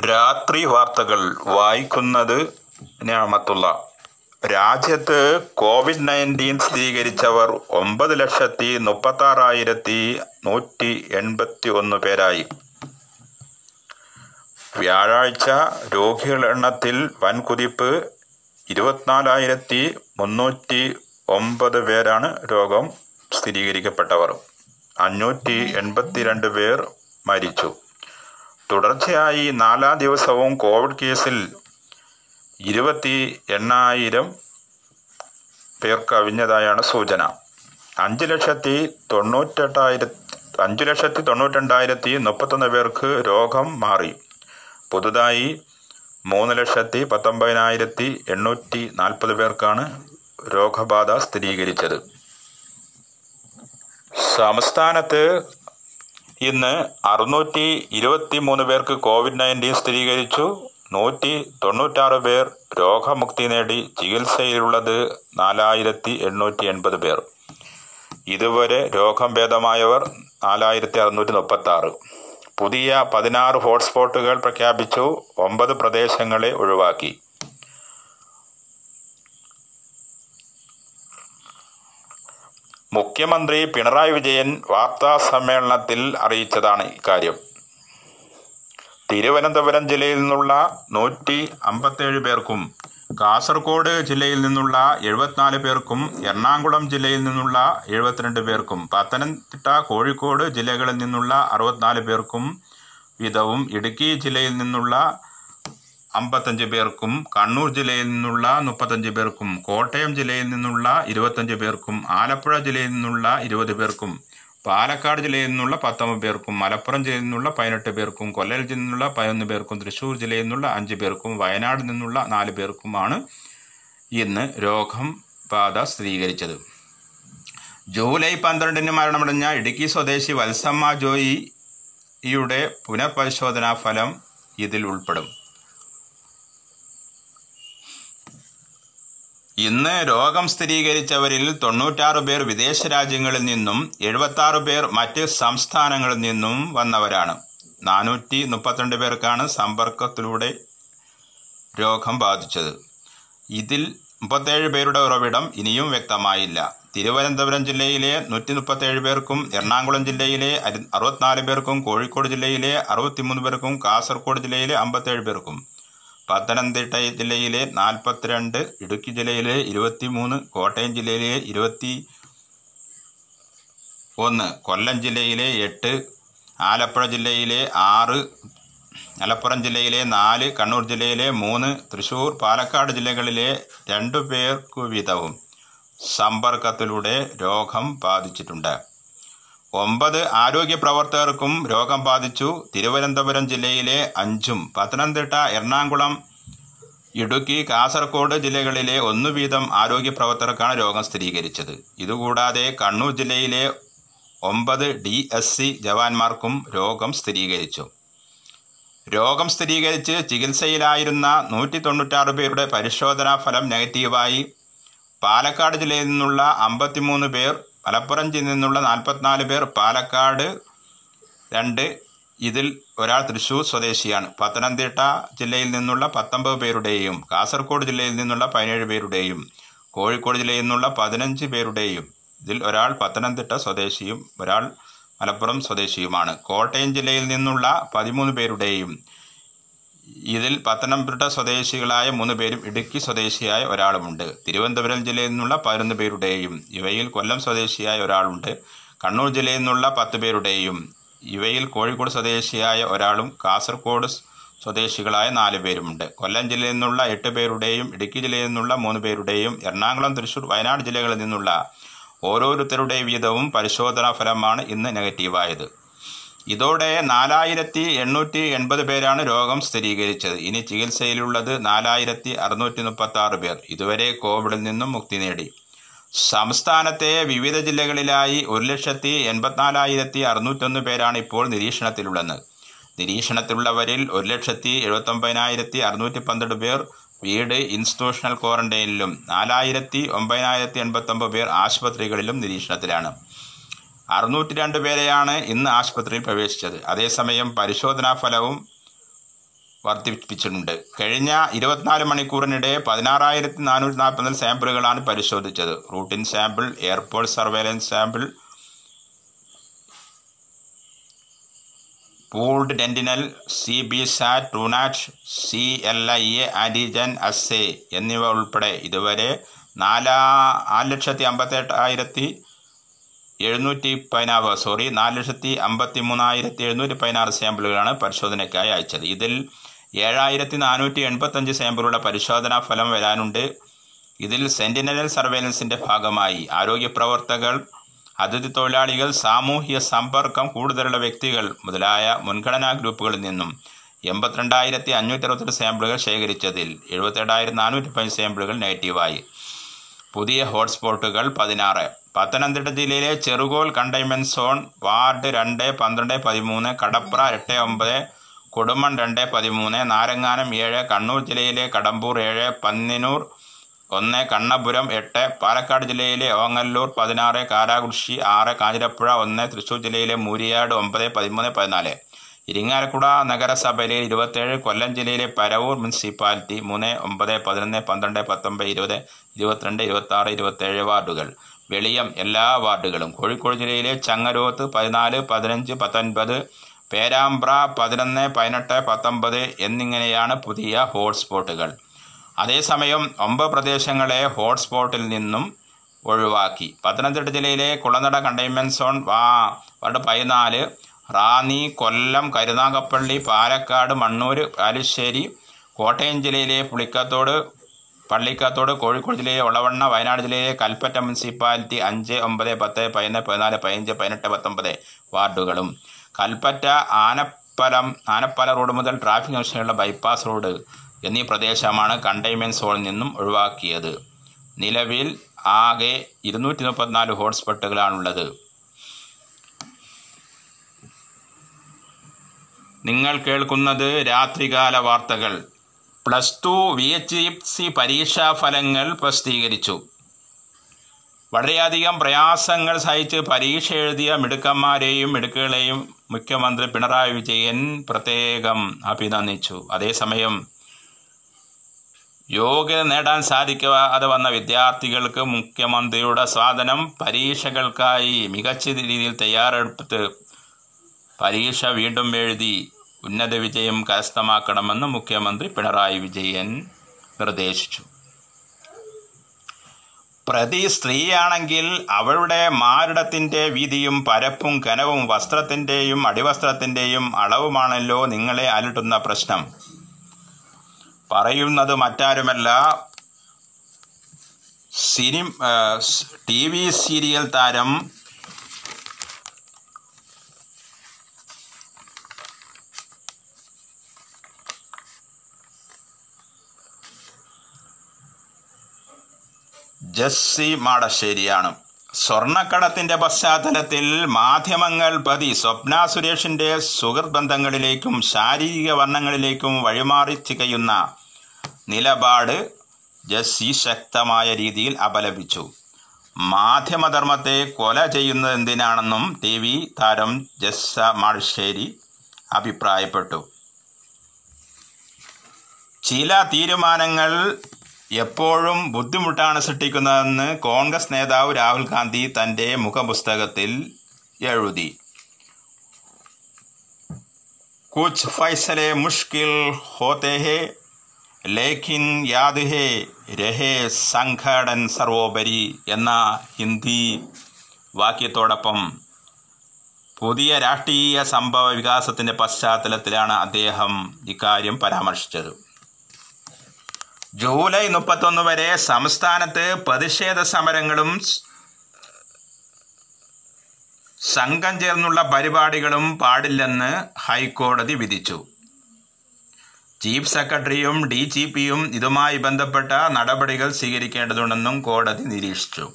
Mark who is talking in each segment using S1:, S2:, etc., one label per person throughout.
S1: രാത്രി വാർത്തകൾ വായിക്കുന്നത് ഞാമത്തുള്ള. രാജ്യത്ത് കോവിഡ് നയന്റീൻ സ്ഥിരീകരിച്ചവർ ഒമ്പത് ലക്ഷത്തി മുപ്പത്താറായിരത്തി നൂറ്റി എൺപത്തി ഒന്ന് പേരായി. വ്യാഴാഴ്ച രോഗികളുടെ എണ്ണത്തിൽ വൻകുതിപ്പ് ഇരുപത്തിനാലായിരത്തി മുന്നൂറ്റി ഒമ്പത് പേരാണ് രോഗം സ്ഥിരീകരിക്കപ്പെട്ടവർ. അഞ്ഞൂറ്റി എൺപത്തിരണ്ട് പേർ മരിച്ചു. തുടർച്ചയായി നാലാം ദിവസവും കോവിഡ് കേസിൽ ഇരുപത്തി എണ്ണായിരം പേർ കവിഞ്ഞതായാണ് സൂചന. അഞ്ച് ലക്ഷത്തി തൊണ്ണൂറ്റെട്ടായിരത്തി അഞ്ച് ലക്ഷത്തി തൊണ്ണൂറ്റിരണ്ടായിരത്തി മുപ്പത്തൊന്ന് പേർക്ക് രോഗം മാറി. പുതുതായി മൂന്ന് ലക്ഷത്തി പത്തൊമ്പതിനായിരത്തി എണ്ണൂറ്റി നാൽപ്പത് പേർക്കാണ് രോഗബാധ സ്ഥിരീകരിച്ചത്. സംസ്ഥാനത്ത് ഇന്ന് അറുന്നൂറ്റി ഇരുപത്തി മൂന്ന് പേർക്ക് കോവിഡ് നയന്റീൻ സ്ഥിരീകരിച്ചു. നൂറ്റി തൊണ്ണൂറ്റാറ് പേർ രോഗമുക്തി നേടി ചികിത്സയിലുള്ളത് നാലായിരത്തി എണ്ണൂറ്റി എൺപത് പേർ. ഇതുവരെ രോഗം ഭേദമായവർ നാലായിരത്തി അറുന്നൂറ്റി മുപ്പത്തി ആറ് പുതിയ പതിനാറ് ഹോട്ട്സ്പോട്ടുകൾ പ്രഖ്യാപിച്ചു. ഒമ്പത് പ്രദേശങ്ങളെ ഒഴിവാക്കി. മുഖ്യമന്ത്രി പിണറായി വിജയൻ വാർത്താ സമ്മേളനത്തിൽ അറിയിച്ചതാണ് ഇക്കാര്യം. തിരുവനന്തപുരം ജില്ലയിൽ നിന്നുള്ള നൂറ്റി അമ്പത്തേഴ് പേർക്കും കാസർഗോഡ് ജില്ലയിൽ നിന്നുള്ള എഴുപത്തിനാല് പേർക്കും എറണാകുളം ജില്ലയിൽ നിന്നുള്ള എഴുപത്തിരണ്ട് പേർക്കും പത്തനംതിട്ട കോഴിക്കോട് ജില്ലകളിൽ നിന്നുള്ള അറുപത്തിനാല് പേർക്കും വീതവും ഇടുക്കി ജില്ലയിൽ നിന്നുള്ള അമ്പത്തഞ്ച് പേർക്കും കണ്ണൂർ ജില്ലയിൽ നിന്നുള്ള മുപ്പത്തഞ്ച് പേർക്കും കോട്ടയം ജില്ലയിൽ നിന്നുള്ള ഇരുപത്തഞ്ച് പേർക്കും ആലപ്പുഴ ജില്ലയിൽ നിന്നുള്ള ഇരുപത് പേർക്കും പാലക്കാട് ജില്ലയിൽ നിന്നുള്ള പത്തൊമ്പത് പേർക്കും മലപ്പുറം ജില്ലയിൽ നിന്നുള്ള പതിനെട്ട് പേർക്കും കൊല്ലം ജില്ലയിൽ നിന്നുള്ള പതിനൊന്ന് പേർക്കും തൃശൂർ ജില്ലയിൽ നിന്നുള്ള അഞ്ച് പേർക്കും വയനാട് നിന്നുള്ള നാല് പേർക്കുമാണ് ഇന്ന് രോഗം ബാധ സ്ഥിരീകരിച്ചത്. ജൂലൈ പന്ത്രണ്ടിന് മരണമടഞ്ഞ ഇടുക്കി സ്വദേശി വത്സമ്മ ജോയിയുടെ പുനഃപരിശോധനാ ഫലം ഇതിൽ ഉൾപ്പെടും. ഇന്ന് രോഗം സ്ഥിരീകരിച്ചവരിൽ തൊണ്ണൂറ്റാറ് പേർ വിദേശ രാജ്യങ്ങളിൽ നിന്നും എഴുപത്തി പേർ മറ്റ് സംസ്ഥാനങ്ങളിൽ നിന്നും വന്നവരാണ്. നാനൂറ്റി മുപ്പത്തിരണ്ട് പേർക്കാണ് സമ്പർക്കത്തിലൂടെ രോഗം ബാധിച്ചത്. ഇതിൽ മുപ്പത്തേഴ് പേരുടെ ഉറവിടം ഇനിയും വ്യക്തമായില്ല. തിരുവനന്തപുരം ജില്ലയിലെ നൂറ്റി മുപ്പത്തേഴ് പേർക്കും എറണാകുളം ജില്ലയിലെ അറുപത്തിനാല് പേർക്കും കോഴിക്കോട് ജില്ലയിലെ അറുപത്തിമൂന്ന് പേർക്കും കാസർഗോഡ് ജില്ലയിലെ അമ്പത്തേഴ് പേർക്കും പത്തനംതിട്ട ജില്ലയിലെ നാൽപ്പത്തിരണ്ട് ഇടുക്കി ജില്ലയിലെ ഇരുപത്തിമൂന്ന് കോട്ടയം ജില്ലയിലെ ഇരുപത്തി ഒന്ന് കൊല്ലം ജില്ലയിലെ എട്ട് ആലപ്പുഴ ജില്ലയിലെ ആറ് മലപ്പുറം ജില്ലയിലെ നാല് കണ്ണൂർ ജില്ലയിലെ മൂന്ന് തൃശൂർ പാലക്കാട് ജില്ലകളിലെ രണ്ടു പേർക്കു വീതവും സമ്പർക്കത്തിലൂടെ രോഗം ബാധിച്ചിട്ടുണ്ട്. ഒമ്പത് ആരോഗ്യ പ്രവർത്തകർക്കും രോഗം ബാധിച്ചു. തിരുവനന്തപുരം ജില്ലയിലെ അഞ്ചും പത്തനംതിട്ട എറണാകുളം ഇടുക്കി കാസർഗോഡ് ജില്ലകളിലെ ഒന്നു വീതം ആരോഗ്യ പ്രവർത്തകർക്കാണ് രോഗം സ്ഥിരീകരിച്ചത്. ഇതുകൂടാതെ കണ്ണൂർ ജില്ലയിലെ ഒമ്പത് ഡി എസ് സി ജവാന്മാർക്കും രോഗം സ്ഥിരീകരിച്ചു. രോഗം സ്ഥിരീകരിച്ച് ചികിത്സയിലായിരുന്ന നൂറ്റി തൊണ്ണൂറ്റാറ് പേരുടെ പരിശോധനാ ഫലം നെഗറ്റീവായി. പാലക്കാട് ജില്ലയിൽ നിന്നുള്ള അമ്പത്തിമൂന്ന് പേർ മലപ്പുറം നിന്നുള്ള നാൽപ്പത്തിനാല് പേർ പാലക്കാട് രണ്ട് ഇതിൽ ഒരാൾ തൃശൂർ സ്വദേശിയാണ്. പത്തനംതിട്ട ജില്ലയിൽ നിന്നുള്ള പത്തൊമ്പത് പേരുടെയും കാസർഗോഡ് ജില്ലയിൽ നിന്നുള്ള പതിനേഴ് പേരുടെയും കോഴിക്കോട് ജില്ലയിൽ നിന്നുള്ള പതിനഞ്ച് പേരുടെയും ഇതിൽ ഒരാൾ പത്തനംതിട്ട സ്വദേശിയും ഒരാൾ മലപ്പുറം സ്വദേശിയുമാണ്. കോട്ടയം ജില്ലയിൽ നിന്നുള്ള പതിമൂന്ന് പേരുടെയും ഇതിൽ പത്തനംതിട്ട സ്വദേശികളായ മൂന്ന് പേരും ഇടുക്കി സ്വദേശിയായ ഒരാളുമുണ്ട്. തിരുവനന്തപുരം ജില്ലയിൽ നിന്നുള്ള പതിനൊന്ന് പേരുടെയും ഇവയിൽ കൊല്ലം സ്വദേശിയായ ഒരാളുണ്ട് കണ്ണൂർ ജില്ലയിൽ നിന്നുള്ള പത്ത് പേരുടെയും ഇവയിൽ കോഴിക്കോട് സ്വദേശിയായ ഒരാളും കാസർഗോഡ് സ്വദേശികളായ നാല് പേരുമുണ്ട്. കൊല്ലം ജില്ലയിൽ നിന്നുള്ള എട്ട് പേരുടെയും ഇടുക്കി ജില്ലയിൽ നിന്നുള്ള മൂന്ന് പേരുടെയും എറണാകുളം തൃശൂർ വയനാട് ജില്ലകളിൽ നിന്നുള്ള ഓരോരുത്തരുടെ വീതവും പരിശോധനാ ഫലമാണ് ഇന്ന് നെഗറ്റീവായത്. ഇതോടെ നാലായിരത്തി എണ്ണൂറ്റി എൺപത് പേരാണ് രോഗം സ്ഥിരീകരിച്ചത്. ഇനി ചികിത്സയിലുള്ളത് നാലായിരത്തി അറുന്നൂറ്റി മുപ്പത്തി ആറ് പേർ. ഇതുവരെ കോവിഡിൽ നിന്നും മുക്തി നേടി. സംസ്ഥാനത്തെ വിവിധ ജില്ലകളിലായി ഒരു ലക്ഷത്തി എൺപത്തിനാലായിരത്തി അറുന്നൂറ്റൊന്ന് പേരാണ് ഇപ്പോൾ നിരീക്ഷണത്തിലുള്ളത്. നിരീക്ഷണത്തിലുള്ളവരിൽ ഒരു ലക്ഷത്തി എഴുപത്തൊമ്പതിനായിരത്തി അറുന്നൂറ്റി പന്ത്രണ്ട് പേർ വീട് ഇൻസ്റ്റിറ്റ്യൂഷണൽ ക്വാറന്റൈനിലും നാലായിരത്തി ഒമ്പതിനായിരത്തി എൺപത്തൊമ്പത് പേർ ആശുപത്രികളിലും നിരീക്ഷണത്തിലാണ്. അറുന്നൂറ്റി രണ്ട് പേരെയാണ് ഇന്ന് ആശുപത്രിയിൽ പ്രവേശിച്ചത്. അതേസമയം പരിശോധനാ ഫലവും വർദ്ധിപ്പിച്ചിട്ടുണ്ട്. കഴിഞ്ഞ ഇരുപത്തിനാല് മണിക്കൂറിനിടെ പതിനാറായിരത്തി നാനൂറ്റി നാൽപ്പത്തിനാല് സാമ്പിളുകളാണ് പരിശോധിച്ചത്. Routine sample airport surveillance sample pooled sentinel C B SAT Truenat C L I A antigen assay എന്നിവ ഉൾപ്പെടെ ഇതുവരെ നാലാ നാല് ലക്ഷത്തി അമ്പത്തെട്ടായിരത്തി എഴുന്നൂറ്റി പതിനാറ് സോറി നാല് ലക്ഷത്തി അമ്പത്തി മൂന്നായിരത്തി എഴുന്നൂറ്റി പതിനാറ് സാമ്പിളുകളാണ് പരിശോധനയ്ക്കായി അയച്ചത്. ഇതിൽ ഏഴായിരത്തി നാനൂറ്റി എൺപത്തഞ്ച് സാമ്പിളുകളുടെ പരിശോധനാ ഫലം വരാനുണ്ട്. ഇതിൽ സെന്റിനൽ സർവേലൻസിന്റെ ഭാഗമായി ആരോഗ്യ പ്രവർത്തകർ അതിഥി തൊഴിലാളികൾ സാമൂഹ്യ സമ്പർക്കം കൂടുതലുള്ള വ്യക്തികൾ മുതലായ മുൻഗണനാ ഗ്രൂപ്പുകളിൽ നിന്നും എൺപത്തിരണ്ടായിരത്തി അഞ്ഞൂറ്റി അറുപത്തെട്ട് സാമ്പിളുകൾ ശേഖരിച്ചതിൽ എഴുപത്തേഴായിരത്തി നാനൂറ്റി പതിനഞ്ച് സാമ്പിളുകൾ നെഗറ്റീവായി. പുതിയ ഹോട്ട്സ്പോട്ടുകൾ പതിനാറ്. പത്തനംതിട്ട ജില്ലയിലെ ചെറുകോൽ കണ്ടെയ്ൻമെന്റ് സോൺ വാർഡ് രണ്ട് പന്ത്രണ്ട് പതിമൂന്ന് കടപ്ര എട്ട് ഒമ്പത് കൊടുമൺ രണ്ട് പതിമൂന്ന് നാരങ്ങാനം ഏഴ് കണ്ണൂർ ജില്ലയിലെ കടമ്പൂർ ഏഴ് പന്നിനൂർ ഒന്ന് കണ്ണപുരം എട്ട് പാലക്കാട് ജില്ലയിലെ ഓങ്ങല്ലൂർ പതിനാറ് കാരാകുർശി ആറ് കാഞ്ഞിരപ്പുഴ ഒന്ന് തൃശൂർ ജില്ലയിലെ മൂരിയാട് ഒമ്പത് പതിമൂന്ന് പതിനാല്. ഇരിങ്ങാലക്കുട നഗരസഭയിലെ ഇരുപത്തേഴ് കൊല്ലം ജില്ലയിലെ പരവൂർ മുനിസിപ്പാലിറ്റി മൂന്ന് ഒമ്പത് പതിനൊന്ന് പന്ത്രണ്ട് പത്തൊമ്പത് ഇരുപത് ഇരുപത്തിരണ്ട് ഇരുപത്തി ആറ് ഇരുപത്തേഴ് വാർഡുകൾ. വെളിയം എല്ലാ വാർഡുകളും. കോഴിക്കോട് ജില്ലയിലെ ചങ്ങരോത്ത് പതിനാല് പതിനഞ്ച് പത്തൊൻപത് പേരാമ്പ്ര പതിനൊന്ന് പതിനെട്ട് പത്തൊമ്പത് എന്നിങ്ങനെയാണ് പുതിയ ഹോട്ട്സ്പോട്ടുകൾ. അതേസമയം ഒമ്പത് പ്രദേശങ്ങളെ ഹോട്ട്സ്പോട്ടിൽ നിന്നും ഒഴിവാക്കി. പത്തനംതിട്ട ജില്ലയിലെ കുളനട കണ്ടെയ്ൻമെന്റ് സോൺ വാർഡ് പതിനാല് റാന്നി കൊല്ലം കരുനാഗപ്പള്ളി പാലക്കാട് മണ്ണൂർ ആലുശ്ശേരി കോട്ടയം ജില്ലയിലെ പുളിക്കത്തോട് പള്ളിക്കത്തോട് കോഴിക്കോട് ജില്ലയിലെ ഒളവണ്ണ വയനാട് ജില്ലയിലെ കൽപ്പറ്റ മുനിസിപ്പാലിറ്റി അഞ്ച് ഒമ്പത് പത്ത് പതിനൊന്ന് പതിനാല് പതിനഞ്ച് പതിനെട്ട് പത്തൊമ്പത് വാർഡുകളും. കൽപ്പറ്റ ആനപ്പലം ആനപ്പല റോഡ് മുതൽ ട്രാഫിക് ജംഗ്ഷനുള്ള ബൈപ്പാസ് റോഡ് എന്നീ പ്രദേശമാണ് കണ്ടെയ്ൻമെന്റ് സോണിൽ നിന്നും ഒഴിവാക്കിയത്. നിലവിൽ ആകെ ഇരുന്നൂറ്റി മുപ്പത്തിനാല് ഹോട്ട്സ്പോട്ടുകളാണുള്ളത്. നിങ്ങൾ കേൾക്കുന്നത് രാത്രികാല വാർത്തകൾ. Plus two V H C പരീക്ഷാ ഫലങ്ങൾ പ്രസിദ്ധീകരിച്ചു. വളരെയധികം പ്രയാസങ്ങൾ സഹിച്ച് പരീക്ഷ എഴുതിയ മിടുക്കന്മാരെയും മിടുക്കുകളെയും മുഖ്യമന്ത്രി പിണറായി വിജയൻ പ്രത്യേകം അഭിനന്ദിച്ചു. അതേസമയം യോഗ്യത നേടാൻ സാധിക്കാതെ വന്ന വിദ്യാർത്ഥികൾക്ക് മുഖ്യമന്ത്രിയുടെ സാധനം പരീക്ഷകൾക്കായി മികച്ച രീതിയിൽ തയ്യാറെടുത്ത് പരീക്ഷ വീണ്ടും എഴുതി ഉന്നത വിജയം കരസ്ഥമാക്കണമെന്ന് മുഖ്യമന്ത്രി പിണറായി വിജയൻ നിർദ്ദേശിച്ചു. പ്രതി സ്ത്രീയാണെങ്കിൽ അവളുടെ മാരടത്തിന്റെ വീതിയും പരപ്പും കനവും വസ്ത്രത്തിന്റെയും അടിവസ്ത്രത്തിന്റെയും അളവുമാണല്ലോ നിങ്ങളെ അലട്ടുന്ന പ്രശ്നം. പറയുന്നത് മറ്റാരുമല്ല സിനിമ ടി വി സീരിയൽ താരം ജസ്സി മാടശ്ശേരിയാണ് സ്വർണക്കടത്തിന്റെ പശ്ചാത്തലത്തിൽ മാധ്യമങ്ങൾ പതി സ്വപ്ന സുരേഷിന്റെ സുഹൃത് ബന്ധങ്ങളിലേക്കും ശാരീരിക വർണങ്ങളിലേക്കും വഴിമാറി തികയുന്ന നിലപാട് ജസ്സി ശക്തമായ രീതിയിൽ അപലപിച്ചു. മാധ്യമധർമ്മത്തെ കൊല ചെയ്യുന്നത് എന്തിനാണെന്നും ടി വി താരം ജസ്സ മാടശ്ശേരി അഭിപ്രായപ്പെട്ടു. ചില തീരുമാനങ്ങൾ എപ്പോഴും ബുദ്ധിമുട്ടാണ് സൃഷ്ടിക്കുന്നതെന്ന് കോൺഗ്രസ് നേതാവ് രാഹുൽ ഗാന്ധി തന്റെ മുഖപുസ്തകത്തിൽ എഴുതി. കുച്ച് ഫൈസലെ മുഷ്കിൽ ഹോത്തെ ലേഖിൻ യാദ് ഹെ രഹേ സംഘടൻ സർവോപരി എന്ന ഹിന്ദി വാക്യത്തോടൊപ്പം പുതിയ രാഷ്ട്രീയ സംഭവ വികാസത്തിന്റെ പശ്ചാത്തലത്തിലാണ് അദ്ദേഹം ഇക്കാര്യം പരാമർശിച്ചത്. ജൂലൈ മുപ്പത്തൊന്ന് വരെ സംസ്ഥാനത്ത് പ്രതിഷേധ സമരങ്ങളും സംഘം ചേർന്നുള്ള പരിപാടികളും പാടില്ലെന്ന് ഹൈക്കോടതി വിധിച്ചു. ചീഫ് സെക്രട്ടറിയും ഡി ജി പിയും ഇതുമായി ബന്ധപ്പെട്ട നടപടികൾ സ്വീകരിക്കേണ്ടതുണ്ടെന്നും കോടതി നിരീക്ഷിച്ചു.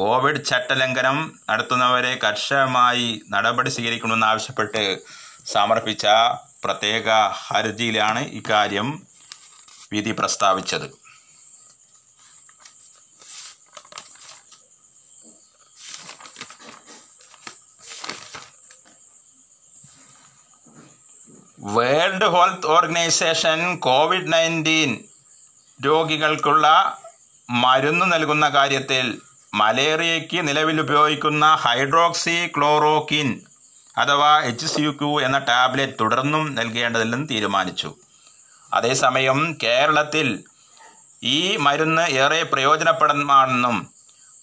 S1: കോവിഡ് ചട്ടലംഘനം നടത്തുന്നവരെ കർശനമായി നടപടി സ്വീകരിക്കണമെന്നാവശ്യപ്പെട്ട് സമർപ്പിച്ച പ്രത്യേക ഹർജിയിലാണ് ഇക്കാര്യം വിധി പ്രസ്താവിച്ചത്. World Health Organization Covid nineteen രോഗികൾക്കുള്ള മരുന്ന് നൽകുന്ന കാര്യത്തിൽ മലേറിയയ്ക്ക് നിലവിൽ ഉപയോഗിക്കുന്ന ഹൈഡ്രോക്സി ക്ലോറോക്കിൻ അഥവാ എച്ച് സി ക്യു എന്ന ടാബ്ലറ്റ് തുടർന്നും നൽകേണ്ടതില്ലെന്ന് തീരുമാനിച്ചു. അതേസമയം കേരളത്തിൽ ഈ മരുന്ന് ഏറെ പ്രയോജനപ്പെടുന്നതാണെന്നും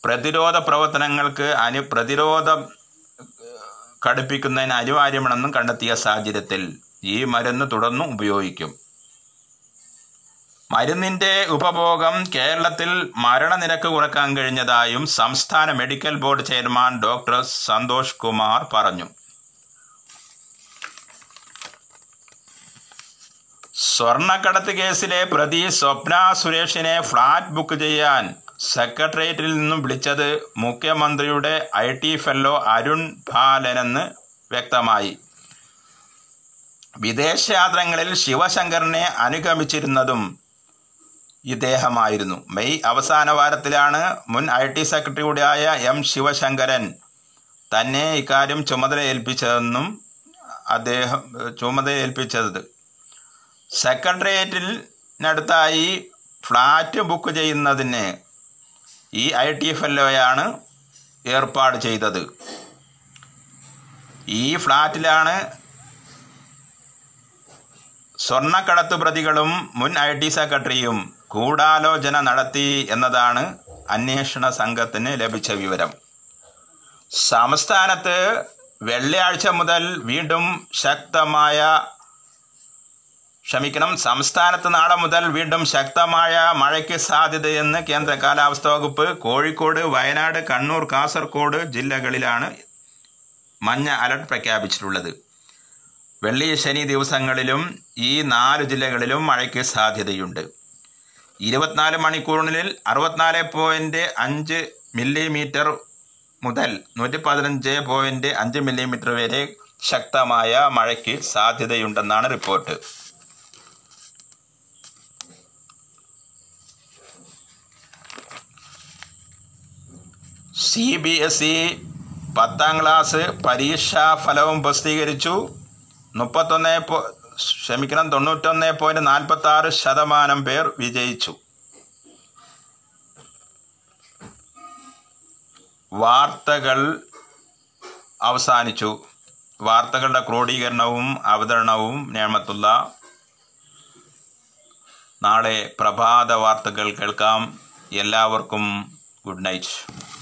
S1: പ്രതിരോധ പ്രവർത്തനങ്ങൾക്ക് അനു പ്രതിരോധം കടുപ്പിക്കുന്നതിന് അനിവാര്യമാണെന്നും കണ്ടെത്തിയ സാഹചര്യത്തിൽ ഈ മരുന്ന് തുടർന്നും ഉപയോഗിക്കും. മരുന്നിന്റെ ഉപഭോഗം കേരളത്തിൽ മരണനിരക്ക് കുറയ്ക്കാൻ കഴിഞ്ഞതായും സംസ്ഥാന medical board chairman doctor Santhosh Kumar പറഞ്ഞു. സ്വർണക്കടത്ത് കേസിലെ പ്രതി സ്വപ്ന സുരേഷിനെ ഫ്ളാറ്റ് ബുക്ക് ചെയ്യാൻ സെക്രട്ടേറിയറ്റിൽ നിന്നും വിളിച്ചത് മുഖ്യമന്ത്രിയുടെ ഐ ടി ഫെല്ലോ അരുൺ ബാലനെന്ന് വ്യക്തമായി. വിദേശയാത്രങ്ങളിൽ ശിവശങ്കറിനെ അനുഗമിച്ചിരുന്നതും ഇദ്ദേഹമായിരുന്നു. മെയ് അവസാന വാരത്തിലാണ് മുൻ ഐ ടി സെക്രട്ടറി കൂടിയായ എം ശിവശങ്കരൻ തന്നെ ഇക്കാര്യം ചുമതല ഏൽപ്പിച്ചതെന്നും അദ്ദേഹം ചുമതല ഏൽപ്പിച്ചത് സെക്രട്ടേറിയറ്റിനടുത്തായി ഫ്ലാറ്റ് ബുക്ക് ചെയ്യുന്നതിന് ഈ ഐ ടി എഫ് എൽ ഒയാണ് ഏർപ്പാട് ചെയ്തത്. ഈ ഫ്ലാറ്റിലാണ് സ്വർണക്കടത്ത് പ്രതികളും മുൻ ഐ ടി സെക്രട്ടറിയും ഗൂഢാലോചന നടത്തി എന്നതാണ് അന്വേഷണ സംഘത്തിന് ലഭിച്ച വിവരം. സംസ്ഥാനത്ത് വെള്ളിയാഴ്ച മുതൽ വീണ്ടും ശക്തമായ ക്ഷമിക്കണം. സംസ്ഥാനത്ത് നാളെ മുതൽ വീണ്ടും ശക്തമായ മഴയ്ക്ക് സാധ്യതയെന്ന് കേന്ദ്ര കാലാവസ്ഥാ വകുപ്പ് കോഴിക്കോട് വയനാട് കണ്ണൂർ കാസർഗോഡ് ജില്ലകളിലാണ് മഞ്ഞ അലർട്ട് പ്രഖ്യാപിച്ചിട്ടുള്ളത്. വെള്ളി ശനി ദിവസങ്ങളിലും ഈ നാല് ജില്ലകളിലും മഴയ്ക്ക് സാധ്യതയുണ്ട്. ഇരുപത്തിനാല് മണിക്കൂറിനുള്ളിൽ അറുപത്തിനാല് പോയിന്റ് അഞ്ച് മില്ലിമീറ്റർ മുതൽ നൂറ്റി പതിനഞ്ച് പോയിന്റ് അഞ്ച് മില്ലിമീറ്റർ വരെ ശക്തമായ മഴയ്ക്ക് സാധ്യതയുണ്ടെന്നാണ് report. C B S E പത്താം ക്ലാസ് പരീക്ഷാ ഫലവും പ്രസിദ്ധീകരിച്ചു. മുപ്പത്തൊന്ന് ക്ഷമിക്കണം തൊണ്ണൂറ്റൊന്ന് പോയിന്റ് നാൽപ്പത്തി ആറ് ശതമാനം പേർ വിജയിച്ചു. വാർത്തകൾ അവസാനിച്ചു. വാർത്തകളുടെ ക്രോഡീകരണവും അവതരണവും നേമത്തുള്ള നാളെ പ്രഭാത വാർത്തകൾ കേൾക്കാം. എല്ലാവർക്കും ഗുഡ് നൈറ്റ്.